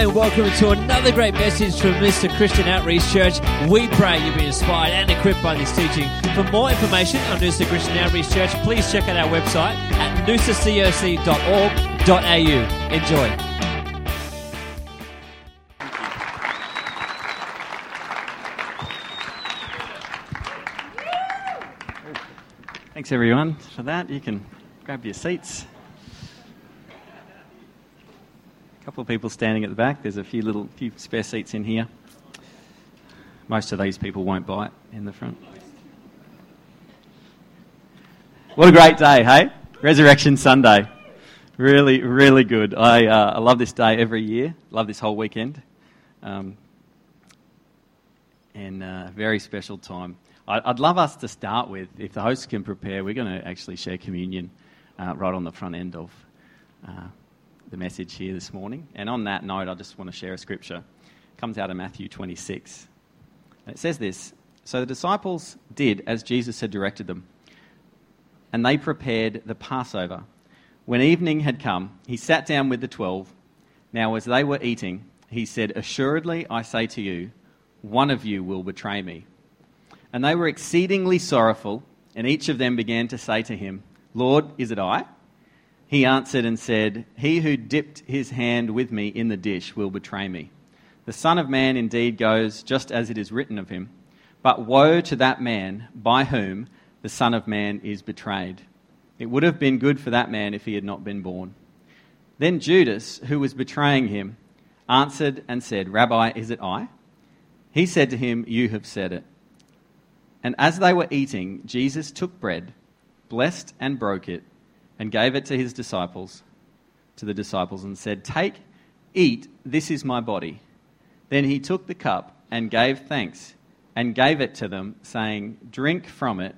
And welcome to another great message from Noosa Christian Outreach Church. We pray you've been inspired and equipped by this teaching. For more information on Noosa Christian Outreach Church, please check out our website at noosacoc.org.au. Enjoy. Thanks everyone for that. You can grab your seats. A couple of people standing at the back. There's a few little few spare seats in here. Most of these people won't bite in the front. What a great day, hey? Resurrection Sunday. Really, really good. I, uh, I love this day every year. Love this whole weekend. Um, and uh, very special time. I'd love us to start with, if the hosts can prepare, we're going to actually share communion uh, right on the front end of uh, the message here this morning. And on that note, I just want to share a scripture. It comes out of Matthew 26. And it says this So the disciples did as Jesus had directed them, and they prepared the Passover. When evening had come, he sat down with the twelve. Now, as they were eating, he said, Assuredly, I say to you, one of you will betray me. And they were exceedingly sorrowful, and each of them began to say to him, Lord, is it I? He answered and said, He who dipped his hand with me in the dish will betray me. The Son of Man indeed goes just as it is written of him, but woe to that man by whom the Son of Man is betrayed. It would have been good for that man if he had not been born. Then Judas, who was betraying him, answered and said, Rabbi, is it I? He said to him, You have said it. And as they were eating, Jesus took bread, blessed and broke it, and gave it to his disciples, to the disciples, and said, Take, eat, this is my body. Then he took the cup and gave thanks, and gave it to them, saying, Drink from it,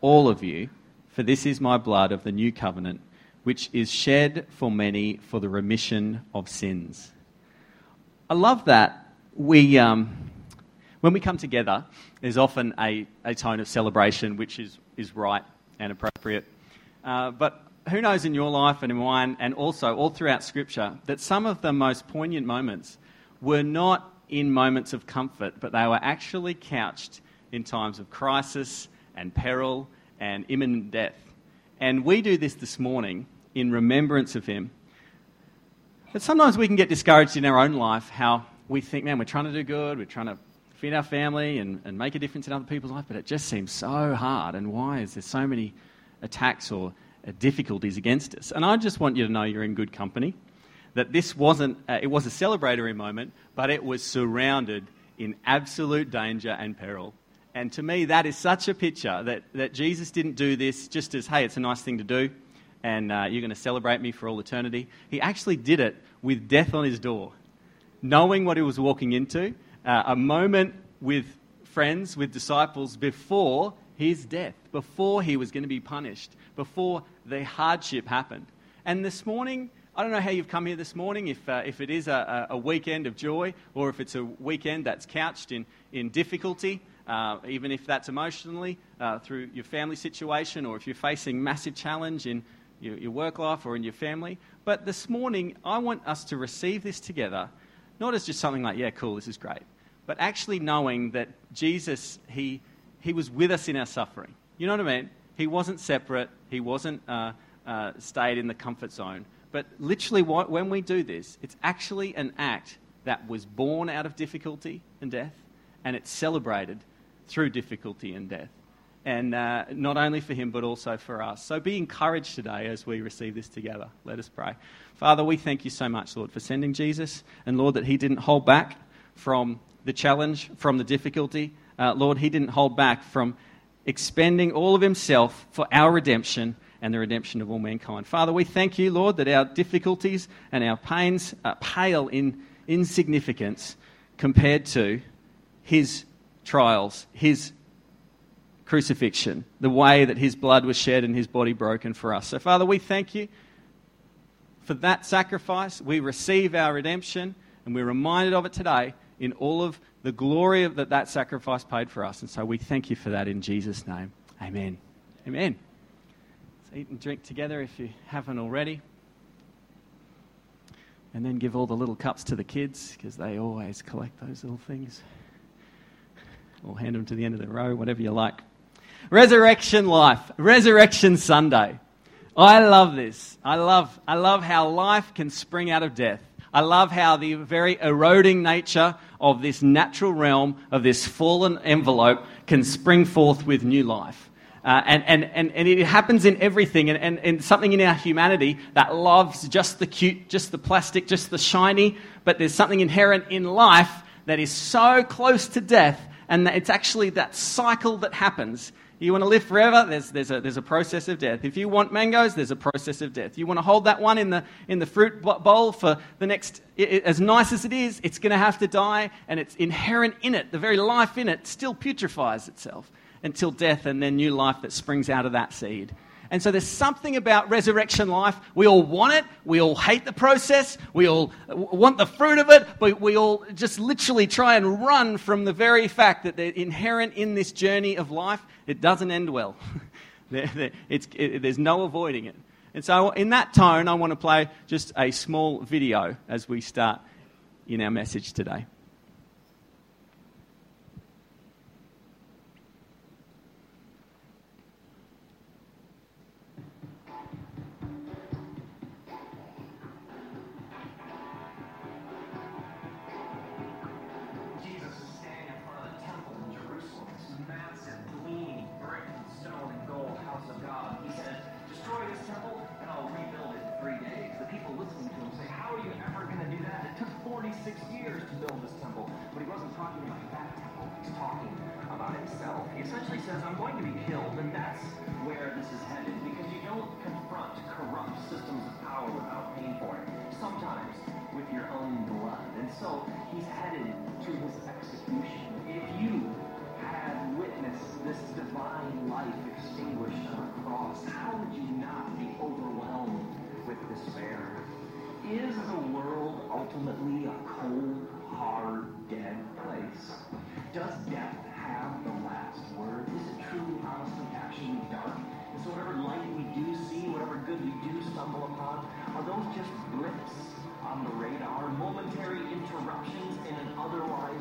all of you, for this is my blood of the new covenant, which is shed for many for the remission of sins. I love that we. Um, when we come together, there's often a, a tone of celebration which is, is right and appropriate. Uh, but who knows in your life and in mine, and also all throughout Scripture, that some of the most poignant moments were not in moments of comfort, but they were actually couched in times of crisis and peril and imminent death. And we do this this morning in remembrance of Him. But sometimes we can get discouraged in our own life how we think, man, we're trying to do good, we're trying to feed our family and, and make a difference in other people's life, but it just seems so hard. And why is there so many attacks or difficulties against us? And I just want you to know you're in good company. That this wasn't, uh, it was a celebratory moment, but it was surrounded in absolute danger and peril. And to me, that is such a picture that, that Jesus didn't do this just as, hey, it's a nice thing to do, and uh, you're going to celebrate me for all eternity. He actually did it with death on his door, knowing what he was walking into, uh, a moment with friends, with disciples before his death, before he was going to be punished, before the hardship happened. And this morning, I don't know how you've come here this morning, if, uh, if it is a, a, weekend of joy or if it's a weekend that's couched in, in difficulty, uh, even if that's emotionally uh, through your family situation or if you're facing massive challenge in your, your work life or in your family. But this morning, I want us to receive this together, not as just something like, yeah, cool, this is great, but actually knowing that Jesus, he, he was with us in our suffering. You know what I mean? He wasn't separate, he wasn't uh, uh, stayed in the comfort zone. But literally, what, when we do this, it's actually an act that was born out of difficulty and death, and it's celebrated through difficulty and death. And uh, not only for him, but also for us. So be encouraged today as we receive this together. Let us pray. Father, we thank you so much, Lord, for sending Jesus, and Lord, that he didn't hold back from the challenge, from the difficulty. Uh, Lord, He didn't hold back from expending all of Himself for our redemption and the redemption of all mankind. Father, we thank you, Lord, that our difficulties and our pains pale in insignificance compared to His trials, His crucifixion, the way that His blood was shed and His body broken for us. So, Father, we thank you for that sacrifice. We receive our redemption and we're reminded of it today in all of the glory that that sacrifice paid for us. And so we thank you for that in Jesus' name. Amen. Amen. Let's eat and drink together if you haven't already. And then give all the little cups to the kids because they always collect those little things. Or hand them to the end of the row, whatever you like. Resurrection life, Resurrection Sunday. I love this. I love, I love how life can spring out of death. I love how the very eroding nature of this natural realm, of this fallen envelope, can spring forth with new life. Uh, and, and, and, and it happens in everything, and, and, and something in our humanity that loves just the cute, just the plastic, just the shiny, but there's something inherent in life that is so close to death, and it's actually that cycle that happens you want to live forever? There's, there's, a, there's a process of death. If you want mangoes, there's a process of death. You want to hold that one in the, in the fruit bowl for the next, it, it, as nice as it is, it's going to have to die, and it's inherent in it. The very life in it still putrefies itself until death and then new life that springs out of that seed. And so there's something about resurrection life. We all want it. We all hate the process. We all want the fruit of it. But we all just literally try and run from the very fact that they're inherent in this journey of life. It doesn't end well. it, there's no avoiding it. And so, in that tone, I want to play just a small video as we start in our message today. Ultimately a cold, hard, dead place? Does death have the last word? Is it truly, honestly, actually dark? And so whatever light we do see, whatever good we do stumble upon, are those just blips on the radar, momentary interruptions in an otherwise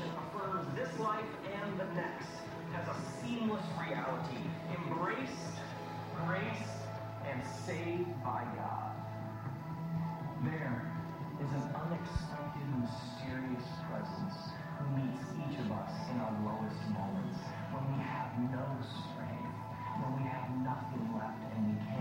Affirms this life and the next as a seamless reality, embraced, graced, and saved by God. There is an unexpected, mysterious presence who meets each of us in our lowest moments, when we have no strength, when we have nothing left and we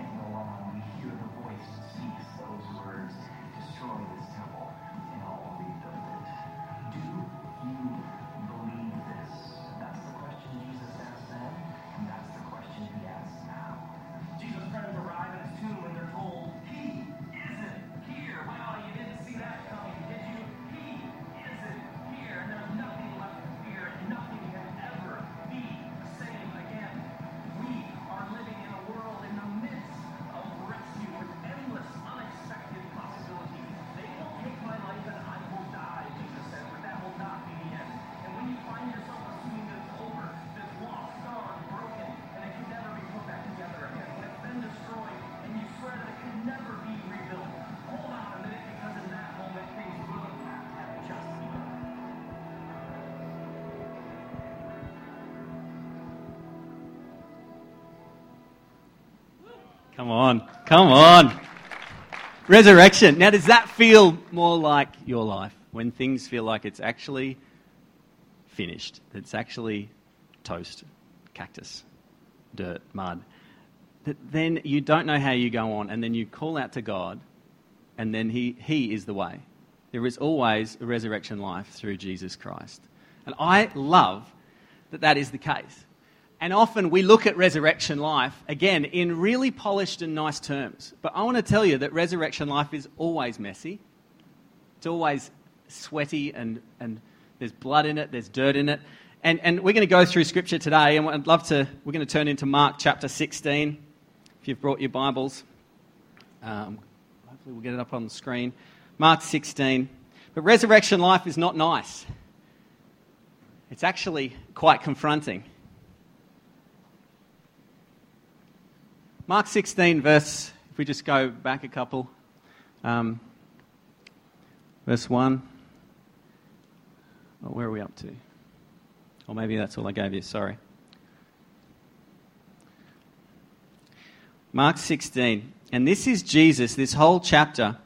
Come on. Come on. Resurrection. Now, does that feel more like your life when things feel like it's actually finished? It's actually toast, cactus, dirt, mud. That then you don't know how you go on, and then you call out to God, and then He, he is the way. There is always a resurrection life through Jesus Christ. And I love that that is the case. And often we look at resurrection life, again, in really polished and nice terms. But I want to tell you that resurrection life is always messy. It's always sweaty and, and there's blood in it, there's dirt in it. And, and we're going to go through scripture today, and I'd love to, we're going to turn into Mark chapter 16, if you've brought your Bibles. Um, hopefully we'll get it up on the screen. Mark 16. But resurrection life is not nice. It's actually quite confronting. Mark 16, verse, if we just go back a couple, um, verse 1. Oh, where are we up to? Or maybe that's all I gave you, sorry. Mark 16. And this is Jesus, this whole chapter.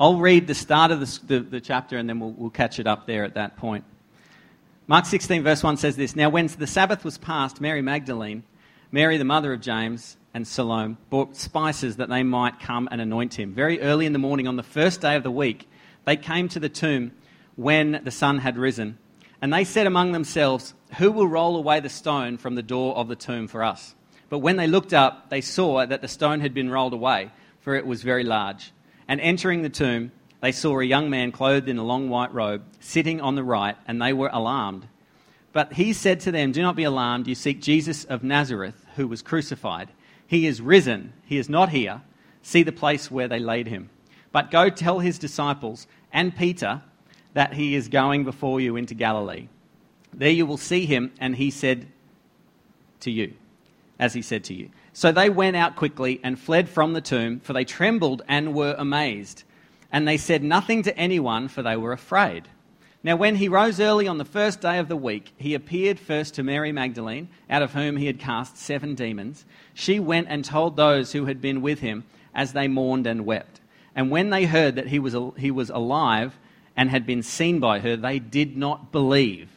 I'll read the start of the, the, the chapter and then we'll, we'll catch it up there at that point. Mark 16, verse 1 says this Now, when the Sabbath was past, Mary Magdalene, Mary, the mother of James, and Salome bought spices that they might come and anoint him. Very early in the morning, on the first day of the week, they came to the tomb when the sun had risen. And they said among themselves, Who will roll away the stone from the door of the tomb for us? But when they looked up, they saw that the stone had been rolled away, for it was very large. And entering the tomb, they saw a young man clothed in a long white robe, sitting on the right, and they were alarmed. But he said to them, Do not be alarmed. You seek Jesus of Nazareth, who was crucified. He is risen. He is not here. See the place where they laid him. But go tell his disciples and Peter that he is going before you into Galilee. There you will see him, and he said to you, as he said to you. So they went out quickly and fled from the tomb, for they trembled and were amazed. And they said nothing to anyone, for they were afraid. Now, when he rose early on the first day of the week, he appeared first to Mary Magdalene, out of whom he had cast seven demons. She went and told those who had been with him as they mourned and wept. And when they heard that he was, he was alive and had been seen by her, they did not believe.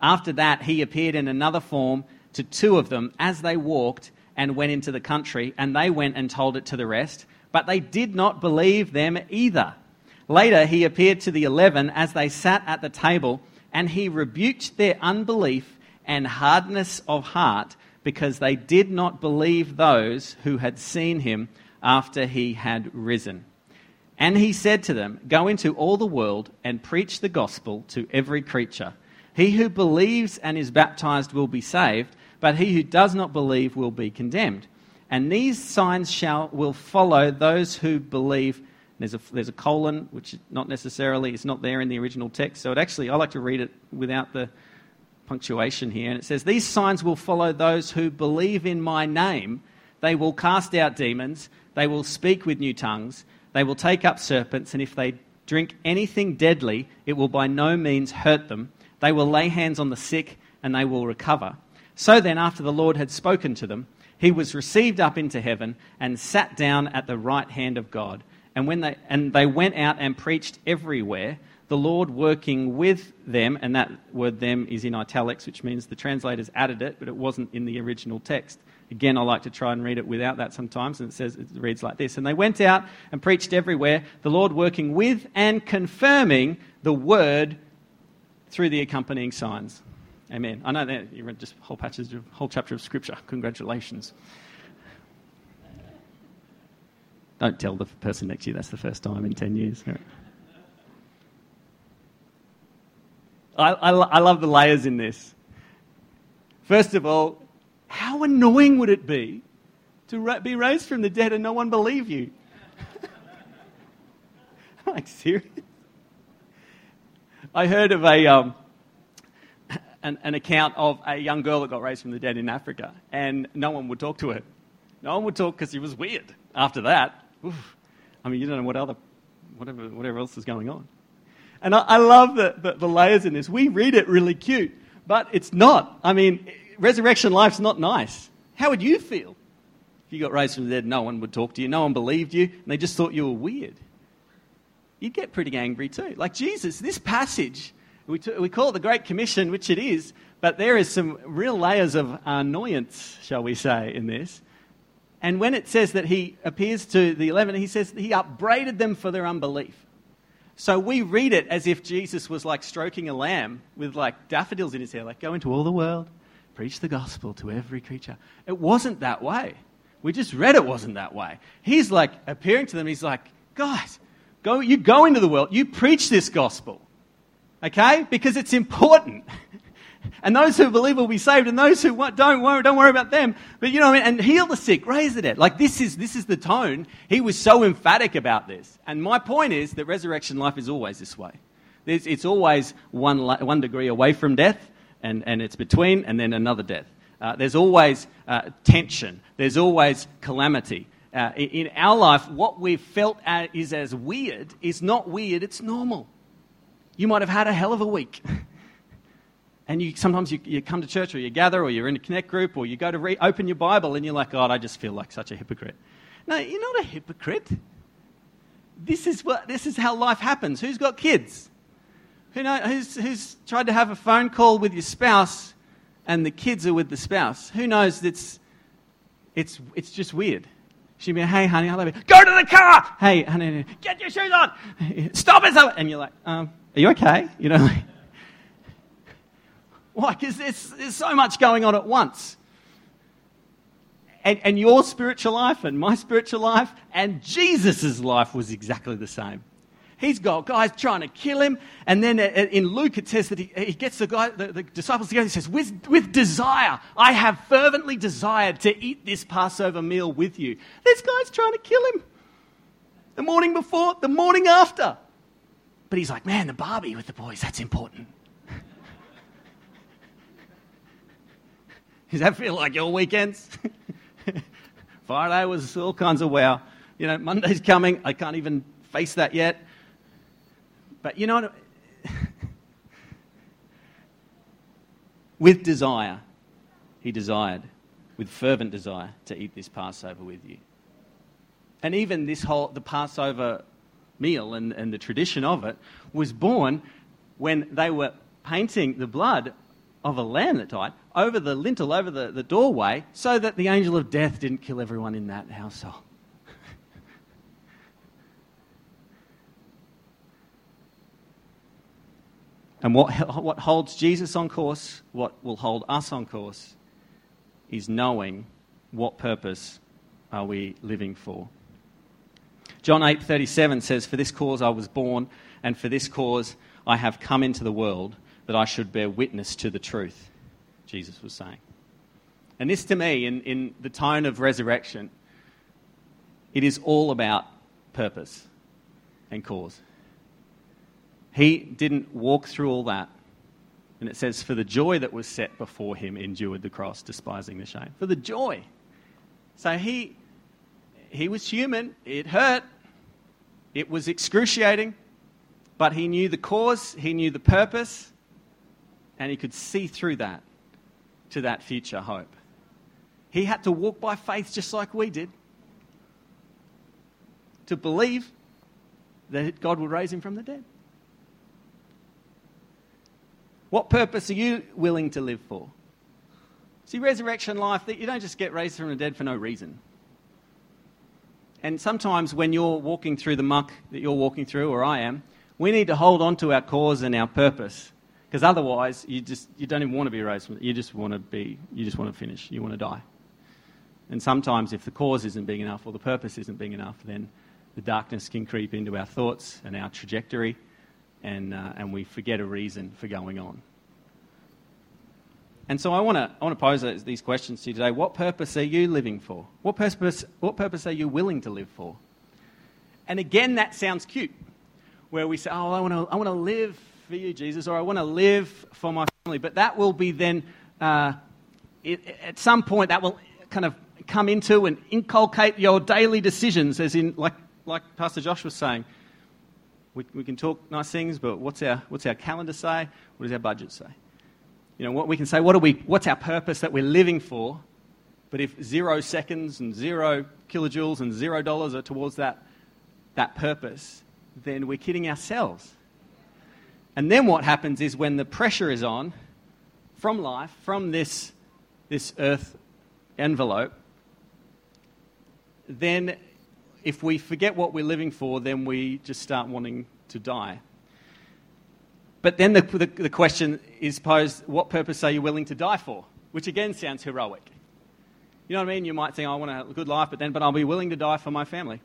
After that, he appeared in another form to two of them as they walked and went into the country, and they went and told it to the rest, but they did not believe them either. Later, he appeared to the eleven as they sat at the table, and he rebuked their unbelief and hardness of heart because they did not believe those who had seen him after he had risen. And he said to them, Go into all the world and preach the gospel to every creature. He who believes and is baptized will be saved, but he who does not believe will be condemned. And these signs shall will follow those who believe there's a, there's a colon, which not necessarily is not there in the original text. So it actually, I like to read it without the punctuation here. And it says, These signs will follow those who believe in my name. They will cast out demons. They will speak with new tongues. They will take up serpents. And if they drink anything deadly, it will by no means hurt them. They will lay hands on the sick and they will recover. So then, after the Lord had spoken to them, he was received up into heaven and sat down at the right hand of God. And, when they, and they went out and preached everywhere, the Lord working with them, and that word them is in italics, which means the translators added it, but it wasn't in the original text. Again, I like to try and read it without that sometimes, and it says it reads like this. And they went out and preached everywhere, the Lord working with and confirming the word through the accompanying signs. Amen. I know that you read just whole patches, whole chapter of scripture. Congratulations. Don't tell the person next to you that's the first time in 10 years. I, I, I love the layers in this. First of all, how annoying would it be to ra- be raised from the dead and no one believe you? like, serious? I heard of a, um, an, an account of a young girl that got raised from the dead in Africa, and no one would talk to her. No one would talk because she was weird after that oof, I mean, you don't know what other, whatever, whatever else is going on. And I, I love the, the, the layers in this. We read it really cute, but it's not. I mean, resurrection life's not nice. How would you feel If you got raised from the dead, no one would talk to you, no one believed you, and they just thought you were weird. You'd get pretty angry too. Like Jesus, this passage, we, t- we call it the Great Commission, which it is, but there is some real layers of annoyance, shall we say, in this. And when it says that he appears to the eleven, he says he upbraided them for their unbelief. So we read it as if Jesus was like stroking a lamb with like daffodils in his hair, like go into all the world, preach the gospel to every creature. It wasn't that way. We just read it wasn't that way. He's like appearing to them, he's like, guys, go, you go into the world, you preach this gospel. Okay? Because it's important. And those who believe will be saved, and those who don't worry, don't worry about them. But you know, and heal the sick, raise the dead. Like this is this is the tone. He was so emphatic about this. And my point is that resurrection life is always this way. It's, it's always one one degree away from death, and, and it's between, and then another death. Uh, there's always uh, tension. There's always calamity. Uh, in, in our life, what we've felt is as weird is not weird. It's normal. You might have had a hell of a week. And you, sometimes you, you come to church or you gather or you're in a connect group or you go to re- open your Bible and you're like, God, I just feel like such a hypocrite. No, you're not a hypocrite. This is, what, this is how life happens. Who's got kids? Who know, who's, who's tried to have a phone call with your spouse and the kids are with the spouse? Who knows it's, it's, it's just weird. She'd be, hey, honey, I love you. Go to the car! Hey, honey, get your shoes on! Stop it! And you're like, um, are you okay? You know, why? Because there's, there's so much going on at once. And, and your spiritual life and my spiritual life and Jesus' life was exactly the same. He's got guys trying to kill him. And then uh, uh, in Luke, it says that he, he gets the, guy, the, the disciples together. He says, with, with desire, I have fervently desired to eat this Passover meal with you. This guys trying to kill him. The morning before, the morning after. But he's like, man, the Barbie with the boys, that's important. Does that feel like your weekends? Friday was all kinds of wow. You know, Monday's coming. I can't even face that yet. But you know what? with desire, he desired, with fervent desire, to eat this Passover with you. And even this whole, the Passover meal and, and the tradition of it was born when they were painting the blood of a lamb that died over the lintel, over the, the doorway, so that the angel of death didn't kill everyone in that household. and what, what holds Jesus on course, what will hold us on course, is knowing what purpose are we living for. John 8:37 says, "For this cause I was born, and for this cause I have come into the world, that I should bear witness to the truth." Jesus was saying. And this, to me, in, in the tone of resurrection, it is all about purpose and cause. He didn't walk through all that. And it says, for the joy that was set before him, endured the cross, despising the shame. For the joy. So he, he was human. It hurt. It was excruciating. But he knew the cause, he knew the purpose, and he could see through that to that future hope. He had to walk by faith just like we did to believe that God would raise him from the dead. What purpose are you willing to live for? See, resurrection life, that you don't just get raised from the dead for no reason. And sometimes when you're walking through the muck that you're walking through, or I am, we need to hold on to our cause and our purpose because otherwise, you just you don't even want to be raised. From, you just want to be. You just want to finish. You want to die. And sometimes, if the cause isn't big enough or the purpose isn't big enough, then the darkness can creep into our thoughts and our trajectory, and uh, and we forget a reason for going on. And so I want to I want to pose these questions to you today. What purpose are you living for? What purpose what purpose are you willing to live for? And again, that sounds cute, where we say, "Oh, I want to I want to live for you, Jesus, or I want to live for my family. But that will be then, uh, it, at some point, that will kind of come into and inculcate your daily decisions, as in, like, like Pastor Josh was saying. We, we can talk nice things, but what's our, what's our calendar say? What does our budget say? You know, what we can say, what are we, what's our purpose that we're living for? But if zero seconds and zero kilojoules and zero dollars are towards that, that purpose, then we're kidding ourselves. And then what happens is when the pressure is on from life, from this, this earth envelope, then if we forget what we're living for, then we just start wanting to die. But then the, the, the, question is posed what purpose are you willing to die for? Which again sounds heroic. You know what I mean? You might think, I want a good life, but then, but I'll be willing to die for my family.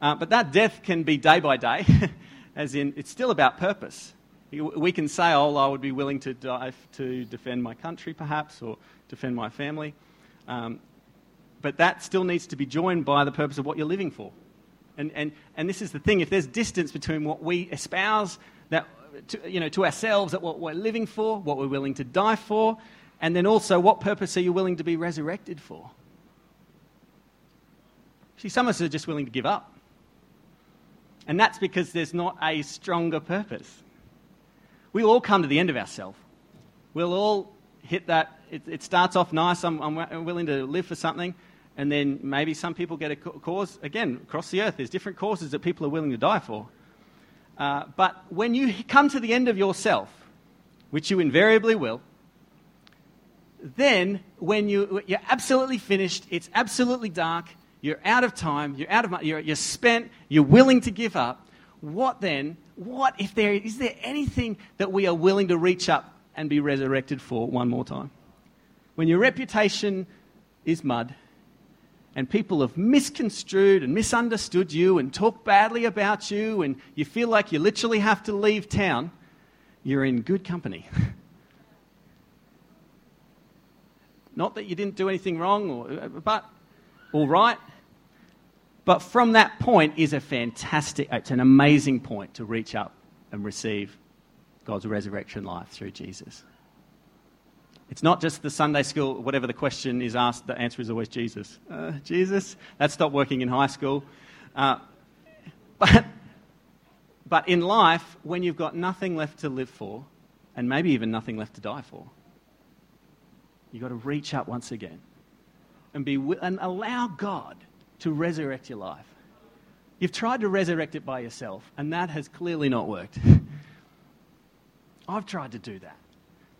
Uh, but that death can be day by day, as in, it's still about purpose. We can say, oh, I would be willing to die to defend my country, perhaps, or defend my family. Um, but that still needs to be joined by the purpose of what you're living for. And, and, and this is the thing if there's distance between what we espouse that, to, you know, to ourselves, that what we're living for, what we're willing to die for, and then also what purpose are you willing to be resurrected for? See, some of us are just willing to give up. And that's because there's not a stronger purpose. We'll all come to the end of ourselves. We'll all hit that. It, it starts off nice. I'm, I'm willing to live for something and then maybe some people get a cause. Again, across the earth, there's different causes that people are willing to die for. Uh, but when you come to the end of yourself, which you invariably will, then when you, you're absolutely finished, it's absolutely dark, you're out of time, you're out of money, you're, you're spent, you're willing to give up, what then? What if there is there anything that we are willing to reach up and be resurrected for one more time? When your reputation is mud, and people have misconstrued and misunderstood you and talked badly about you, and you feel like you literally have to leave town, you're in good company. Not that you didn't do anything wrong, or, but all right. But from that point is a fantastic, it's an amazing point to reach up and receive God's resurrection life through Jesus. It's not just the Sunday school, whatever the question is asked, the answer is always Jesus. Uh, Jesus? That stopped working in high school. Uh, but, but in life, when you've got nothing left to live for, and maybe even nothing left to die for, you've got to reach up once again and, be, and allow God to resurrect your life. You've tried to resurrect it by yourself, and that has clearly not worked. I've tried to do that.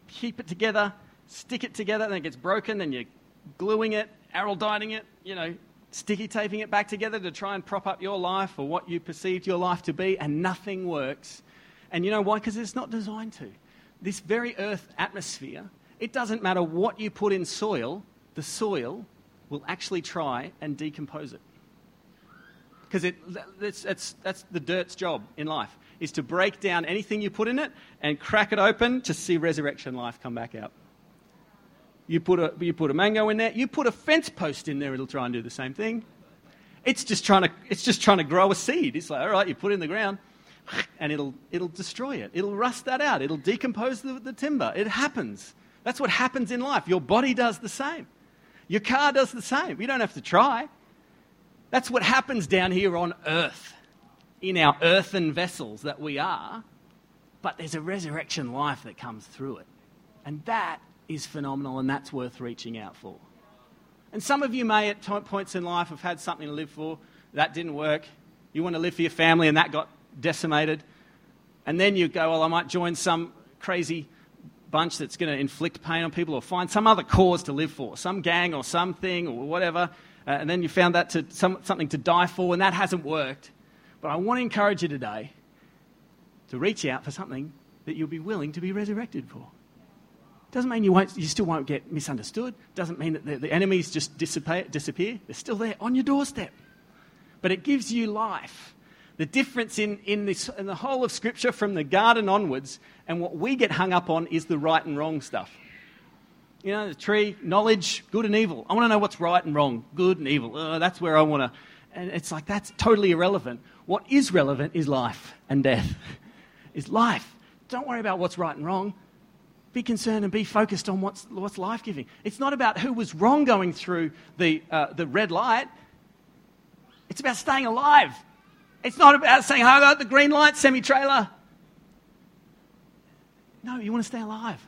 Keep it together, stick it together, then it gets broken, then you're gluing it, araldining it, you know, sticky taping it back together to try and prop up your life or what you perceived your life to be, and nothing works. And you know why? Because it's not designed to. This very earth atmosphere, it doesn't matter what you put in soil, the soil will actually try and decompose it. Because it, that's, that's, that's the dirt's job in life, is to break down anything you put in it and crack it open to see resurrection life come back out. You put, a, you put a mango in there, you put a fence post in there, it'll try and do the same thing. It's just trying to, it's just trying to grow a seed. It's like, all right, you put it in the ground, and it'll, it'll destroy it. It'll rust that out. It'll decompose the, the timber. It happens. That's what happens in life. Your body does the same. Your car does the same. You don't have to try. That's what happens down here on earth, in our earthen vessels that we are. But there's a resurrection life that comes through it. And that is phenomenal and that's worth reaching out for. And some of you may, at points in life, have had something to live for. That didn't work. You want to live for your family and that got decimated. And then you go, well, I might join some crazy bunch that's going to inflict pain on people or find some other cause to live for, some gang or something or whatever. Uh, and then you found that to some, something to die for and that hasn't worked. But I want to encourage you today to reach out for something that you'll be willing to be resurrected for. Doesn't mean you, won't, you still won't get misunderstood. Doesn't mean that the, the enemies just disappear, disappear. They're still there on your doorstep. But it gives you life. The difference in, in, this, in the whole of Scripture from the garden onwards and what we get hung up on is the right and wrong stuff. You know, the tree, knowledge, good and evil. I want to know what's right and wrong, good and evil. Uh, that's where I want to. And it's like, that's totally irrelevant. What is relevant is life and death. Is life. Don't worry about what's right and wrong. Be concerned and be focused on what's, what's life giving. It's not about who was wrong going through the, uh, the red light, it's about staying alive. It's not about saying, I got the green light, semi trailer. No, you want to stay alive.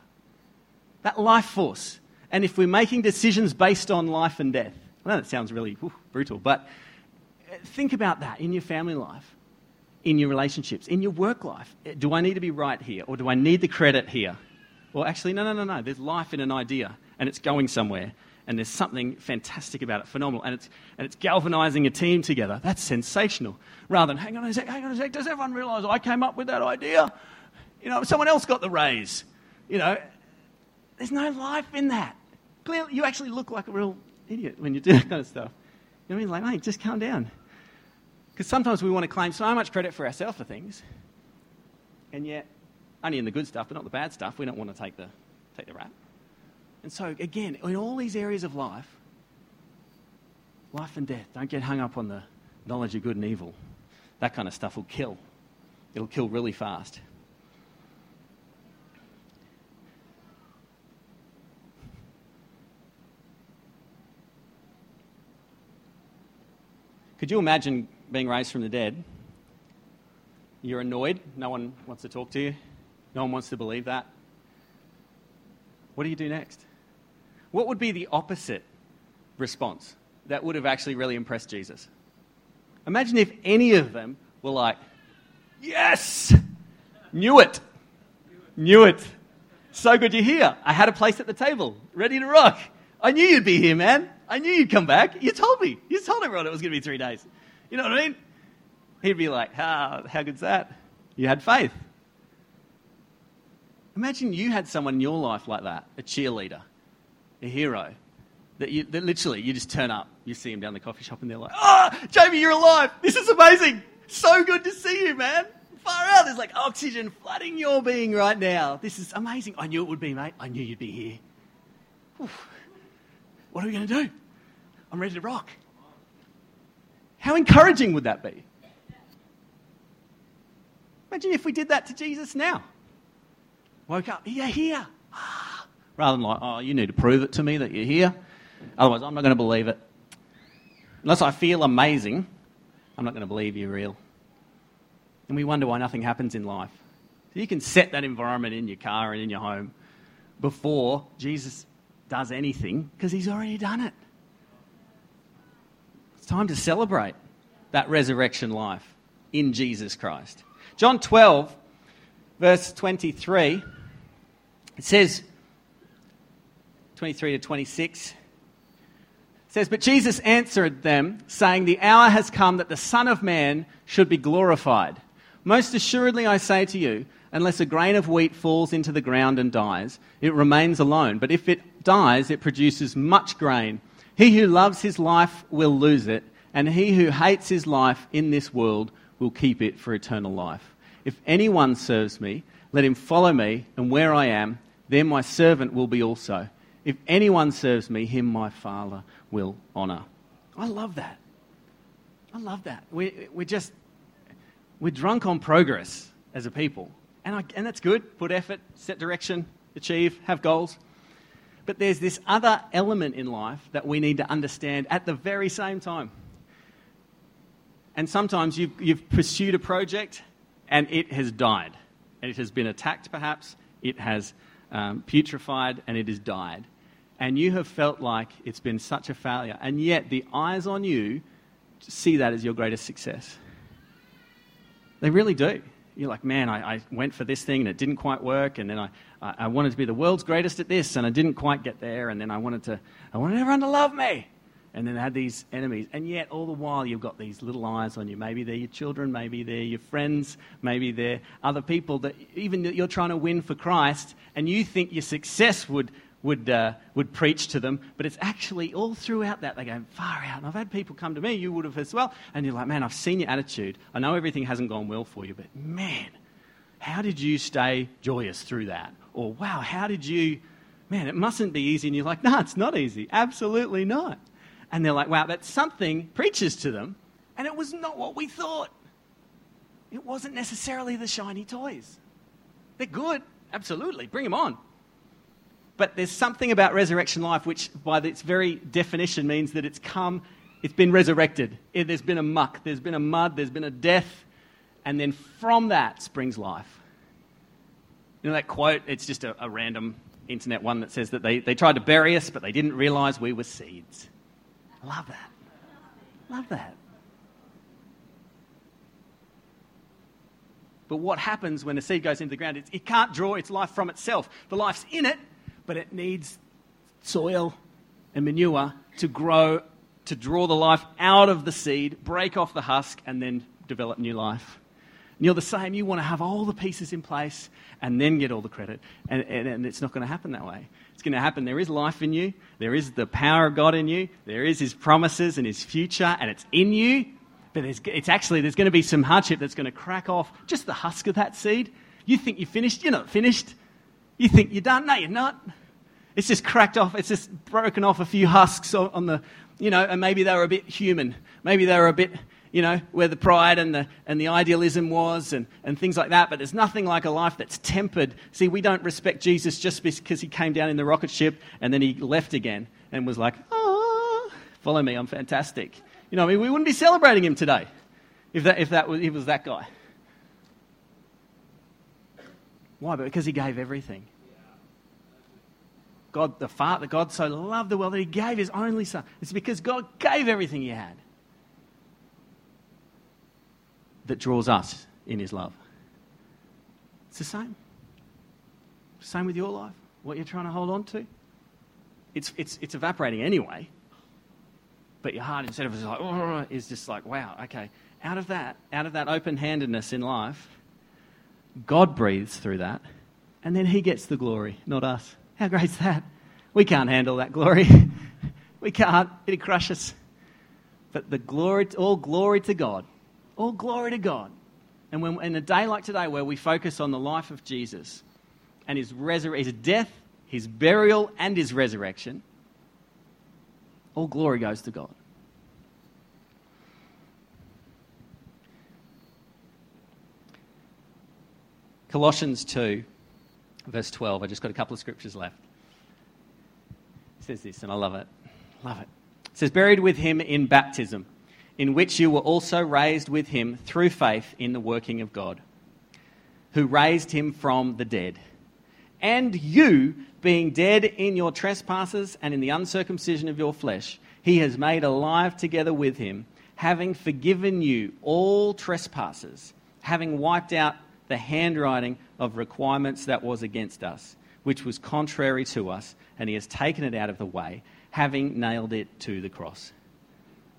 That life force. and if we're making decisions based on life and death, I know that sounds really whew, brutal, but uh, think about that in your family life, in your relationships, in your work life. Uh, do I need to be right here, or do I need the credit here? Well, actually, no, no, no, no. There's life in an idea, and it's going somewhere, and there's something fantastic about it, phenomenal, and it's, and it's galvanizing a team together. That's sensational. Rather than, hang on a sec, hang on a sec, does everyone realize I came up with that idea? You know, someone else got the raise. You know, there's no life in that. Clearly, you actually look like a real idiot when you do that kind of stuff. You know what I mean? Like, mate, just calm down. Because sometimes we want to claim so much credit for ourselves for things, and yet, only in the good stuff, but not the bad stuff, we don't want to take the, take the rap. And so, again, in all these areas of life, life and death, don't get hung up on the knowledge of good and evil. That kind of stuff will kill. It'll kill really fast. Could you imagine being raised from the dead? You're annoyed, no one wants to talk to you, no one wants to believe that. What do you do next? What would be the opposite response that would have actually really impressed Jesus? Imagine if any of them were like, Yes! Knew it! Knew it! So good you're here. I had a place at the table, ready to rock. I knew you'd be here, man. I knew you'd come back. You told me. You told everyone it was going to be three days. You know what I mean? He'd be like, how, how good's that? You had faith. Imagine you had someone in your life like that, a cheerleader, a hero, that, you, that literally you just turn up, you see him down the coffee shop, and they're like, oh, Jamie, you're alive. This is amazing. So good to see you, man. Far out. There's like oxygen flooding your being right now. This is amazing. I knew it would be, mate. I knew you'd be here. What are we going to do? I'm ready to rock. How encouraging would that be? Imagine if we did that to Jesus now. Woke up, you're here. Ah. Rather than like, oh, you need to prove it to me that you're here. Otherwise, I'm not going to believe it. Unless I feel amazing, I'm not going to believe you're real. And we wonder why nothing happens in life. So you can set that environment in your car and in your home before Jesus does anything because he's already done it. It's time to celebrate that resurrection life in Jesus Christ. John 12, verse 23, it says, 23 to 26, says, But Jesus answered them, saying, The hour has come that the Son of Man should be glorified. Most assuredly, I say to you, unless a grain of wheat falls into the ground and dies, it remains alone. But if it dies, it produces much grain. He who loves his life will lose it, and he who hates his life in this world will keep it for eternal life. If anyone serves me, let him follow me, and where I am, there my servant will be also. If anyone serves me, him my Father will honour. I love that. I love that. We, we're just, we're drunk on progress as a people. And, I, and that's good. Put effort, set direction, achieve, have goals. But there's this other element in life that we need to understand at the very same time. And sometimes you've, you've pursued a project and it has died. And it has been attacked, perhaps. It has um, putrefied and it has died. And you have felt like it's been such a failure. And yet the eyes on you see that as your greatest success. They really do you're like, man, I, I, went for this thing and it didn't quite work, and then I, I wanted to be the world's greatest at this, and I didn't quite get there, and then I wanted to, I wanted everyone to love me, and then I had these enemies, and yet all the while you've got these little eyes on you. Maybe they're your children, maybe they're your friends, maybe they're other people that even that you're trying to win for Christ, and you think your success would would, uh, would preach to them, but it's actually all throughout that they go far out. And I've had people come to me, you would have as well, and you're like, man, I've seen your attitude. I know everything hasn't gone well for you, but man, how did you stay joyous through that? Or wow, how did you, man, it mustn't be easy. And you're like, no, it's not easy. Absolutely not. And they're like, wow, that something preaches to them, and it was not what we thought. It wasn't necessarily the shiny toys. They're good, absolutely, bring them on. But there's something about resurrection life which, by its very definition, means that it's come, it's been resurrected. It, there's been a muck, there's been a mud, there's been a death, and then from that springs life. You know that quote? It's just a, a random internet one that says that they, they tried to bury us, but they didn't realize we were seeds. I love that. Love that. But what happens when a seed goes into the ground? It, it can't draw its life from itself. The life's in it, but it needs soil and manure to grow, to draw the life out of the seed, break off the husk, and then develop new life. And you're the same. You want to have all the pieces in place and then get all the credit. And, and, and it's not going to happen that way. It's going to happen. There is life in you, there is the power of God in you, there is His promises and His future, and it's in you but it's actually, there's going to be some hardship that's going to crack off just the husk of that seed. You think you're finished, you're not finished. You think you're done, no, you're not. It's just cracked off, it's just broken off a few husks on the, you know, and maybe they were a bit human. Maybe they were a bit, you know, where the pride and the, and the idealism was and, and things like that. But there's nothing like a life that's tempered. See, we don't respect Jesus just because he came down in the rocket ship and then he left again and was like, oh, follow me, I'm fantastic. You know, I mean, we wouldn't be celebrating him today if that, if that was, if it was that guy. Why? Because he gave everything. God, the Father, God so loved the world that he gave his only son. It's because God gave everything he had that draws us in his love. It's the same. Same with your life, what you're trying to hold on to. It's, it's, it's evaporating anyway but your heart instead of just like oh, is just like wow okay out of that out of that open-handedness in life god breathes through that and then he gets the glory not us. How great is that? We can't handle that glory. We can't. It'd crush us but the glory all glory to god. All glory to god. And when in a day like today where we focus on the life of jesus and his, resur- his death his burial and his resurrection all glory goes to God. Colossians 2, verse 12. I just got a couple of scriptures left. It says this, and I love it. Love it. It says, Buried with him in baptism, in which you were also raised with him through faith in the working of God, who raised him from the dead. And you, being dead in your trespasses and in the uncircumcision of your flesh, he has made alive together with him, having forgiven you all trespasses, having wiped out the handwriting of requirements that was against us, which was contrary to us, and he has taken it out of the way, having nailed it to the cross.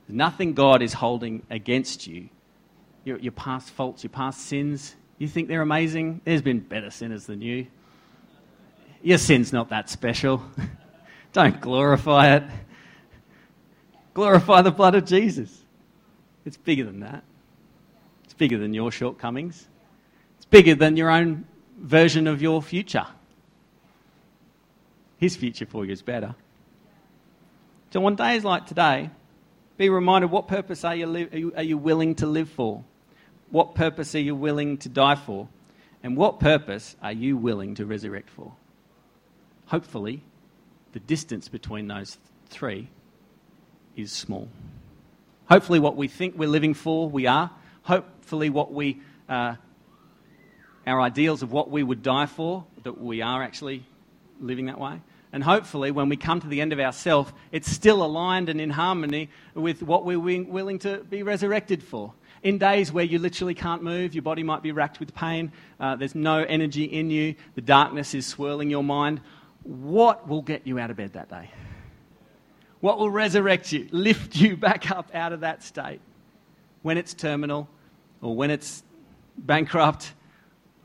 Nothing God is holding against you. Your, your past faults, your past sins, you think they're amazing? There's been better sinners than you. Your sin's not that special. Don't glorify it. Glorify the blood of Jesus. It's bigger than that. It's bigger than your shortcomings. It's bigger than your own version of your future. His future for you is better. So, on days like today, be reminded what purpose are you, li- are you, are you willing to live for? What purpose are you willing to die for? And what purpose are you willing to resurrect for? hopefully, the distance between those three is small. Hopefully, what we think we're living for, we are. Hopefully, what we, uh, our ideals of what we would die for, that we are actually living that way. And hopefully, when we come to the end of ourself, it's still aligned and in harmony with what we're willing to be resurrected for. In days where you literally can't move, your body might be racked with pain, uh, there's no energy in you, the darkness is swirling your mind, what will get you out of bed that day? What will resurrect you, lift you back up out of that state? When it's terminal, or when it's bankrupt,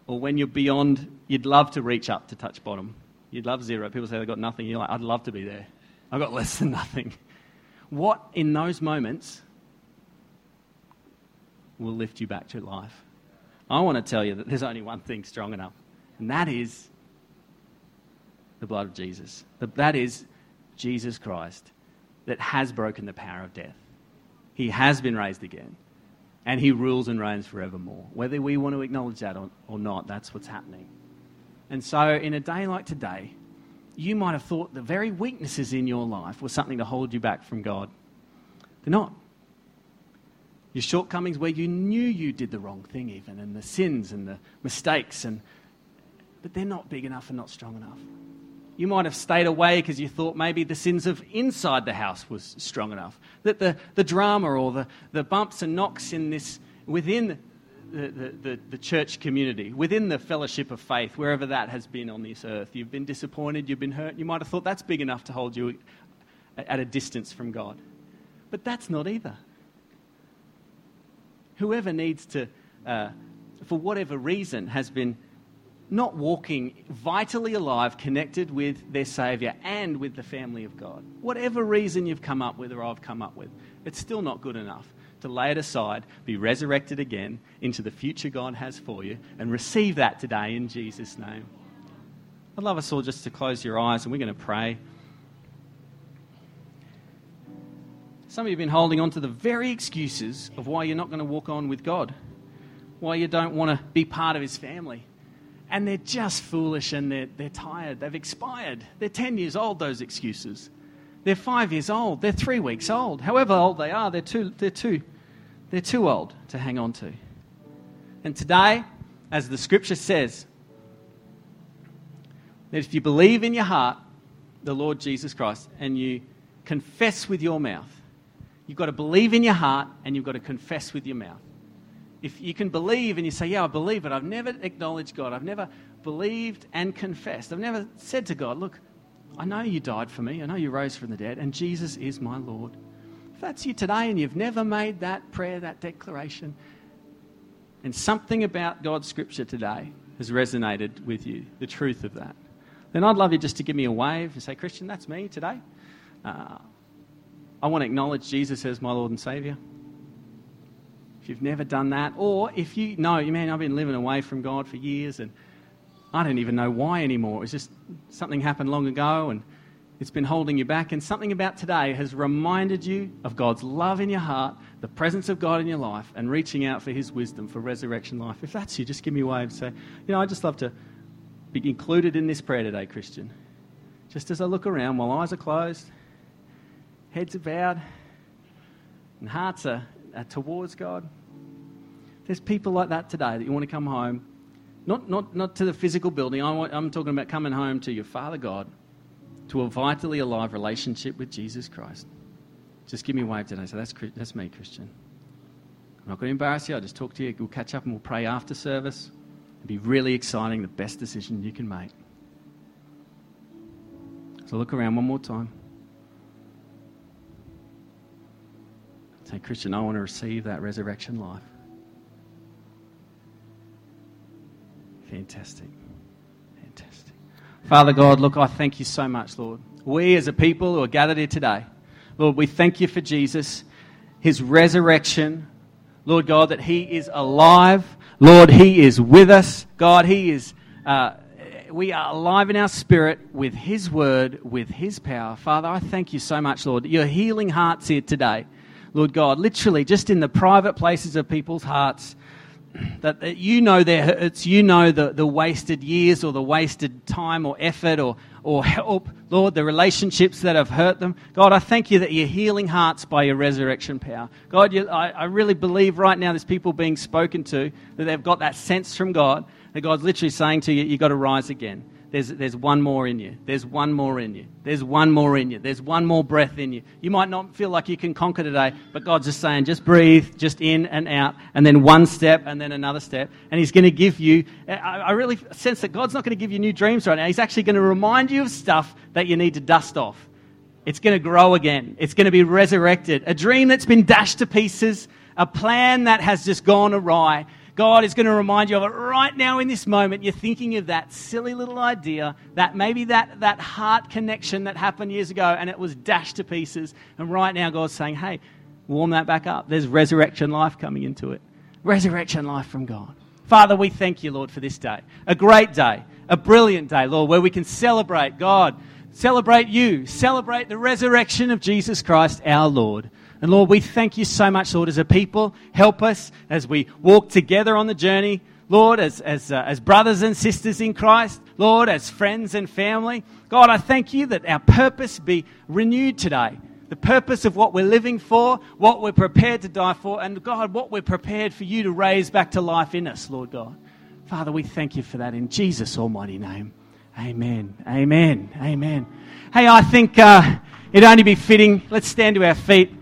or when you're beyond, you'd love to reach up to touch bottom. You'd love zero. People say they've got nothing. You're like, I'd love to be there. I've got less than nothing. What in those moments will lift you back to life? I want to tell you that there's only one thing strong enough, and that is the blood of Jesus. That is Jesus Christ that has broken the power of death. He has been raised again, and he rules and reigns forevermore. Whether we want to acknowledge that or, not, that's what's happening. And so, in a day like today, you might have thought the very weaknesses in your life were something to hold you back from God. They're not. Your shortcomings, where you knew you did the wrong thing, even, and the sins and the mistakes, and, but they're not big enough and not strong enough. You might have stayed away because you thought maybe the sins of inside the house was strong enough. That the, the drama or the, the bumps and knocks in this within the, the, the, church community, within the fellowship of faith, wherever that has been on this earth. You've been disappointed, you've been hurt. You might have thought that's big enough to hold you at a distance from God. But that's not either. Whoever needs to, uh, for whatever reason, has been not walking vitally alive, connected with their Saviour and with the family of God. Whatever reason you've come up with or I've come up with, it's still not good enough to lay it aside, be resurrected again into the future God has for you, and receive that today in Jesus' name. I'd love us all just to close your eyes and we're going to pray. Some of you have been holding on to the very excuses of why you're not going to walk on with God, why you don't want to be part of His family. And they're just foolish and they're, they're tired. They've expired. They're 10 years old, those excuses. They're five years old. They're three weeks old. However old they are, they're too, they're too, they're too old to hang on to. And today, as the scripture says, that if you believe in your heart the Lord Jesus Christ and you confess with your mouth, you've got to believe in your heart and you've got to confess with your mouth if you can believe and you say, Yeah, I believe it, I've never acknowledged God, I've never believed and confessed, I've never said to God, Look, I know you died for me, I know you rose from the dead, and Jesus is my Lord. If that's you today and you've never made that prayer, that declaration, and something about God's scripture today has resonated with you, the truth of that, then I'd love you just to give me a wave and say, Christian, that's me today. Uh, I want to acknowledge Jesus as my Lord and Savior you've never done that, or if you know, you man, I've been living away from God for years and I don't even know why anymore. It was just something happened long ago and it's been holding you back, and something about today has reminded you of God's love in your heart, the presence of God in your life, and reaching out for His wisdom for resurrection life. If that's you, just give me a wave and say, You know, I'd just love to be included in this prayer today, Christian. Just as I look around while eyes are closed, heads are bowed, and hearts are uh, towards God. There's people like that today that you want to come home, not, not, not to the physical building. I want, I'm talking about coming home to your Father God, to a vitally alive relationship with Jesus Christ. Just give me a wave today. So that's, that's me, Christian. I'm not going to embarrass you. I'll just talk to you. We'll catch up and we'll pray after service. It'll be really exciting, the best decision you can make. So look around one more time. Say, Christian, I want to receive that resurrection life. Fantastic. Fantastic. Father God, look, I thank you so much, Lord. We as a people who are gathered here today, Lord, we thank you for Jesus, his resurrection. Lord God, that he is alive. Lord, he is with us. God, he is. Uh, we are alive in our spirit with His word, with His power. Father, I thank you so much, Lord. You're healing hearts here today. Lord God, literally just in the private places of people's hearts, that, that you know their hurts, you know the, the wasted years or the wasted time or effort or, or help, Lord, the relationships that have hurt them. God, I thank you that you're healing hearts by your resurrection power. God, you, I, I really believe right now there's people being spoken to that they've got that sense from God that God's literally saying to you, you've got to rise again. There's, there's one more in you. There's one more in you. There's one more in you. There's one more breath in you. You might not feel like you can conquer today, but God's just saying, just breathe, just in and out, and then one step, and then another step. And He's going to give you, I, really sense that God's not going to give you new dreams right now. He's actually going to remind you of stuff that you need to dust off. It's going to grow again. It's going to be resurrected. A dream that's been dashed to pieces, a plan that has just gone awry. God is going to remind you of it right now in this moment. You're thinking of that silly little idea, that maybe that, that heart connection that happened years ago and it was dashed to pieces. And right now, God's saying, hey, warm that back up. There's resurrection life coming into it. Resurrection life from God. Father, we thank you, Lord, for this day. A great day, a brilliant day, Lord, where we can celebrate God, celebrate you, celebrate the resurrection of Jesus Christ, our Lord. And Lord, we thank you so much, Lord, as a people. Help us as we walk together on the journey. Lord, as, as, uh, as brothers and sisters in Christ. Lord, as friends and family. God, I thank you that our purpose be renewed today. The purpose of what we're living for, what we're prepared to die for, and God, what we're prepared for you to raise back to life in us, Lord God. Father, we thank you for that in Jesus' almighty name. Amen. Amen. Amen. Hey, I think uh, it'd only be fitting. Let's stand to our feet.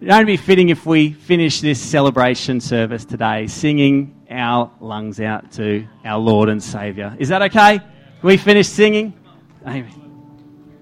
It'd only be fitting if we finish this celebration service today singing our lungs out to our Lord and Saviour. Is that okay? We finish singing? Amen.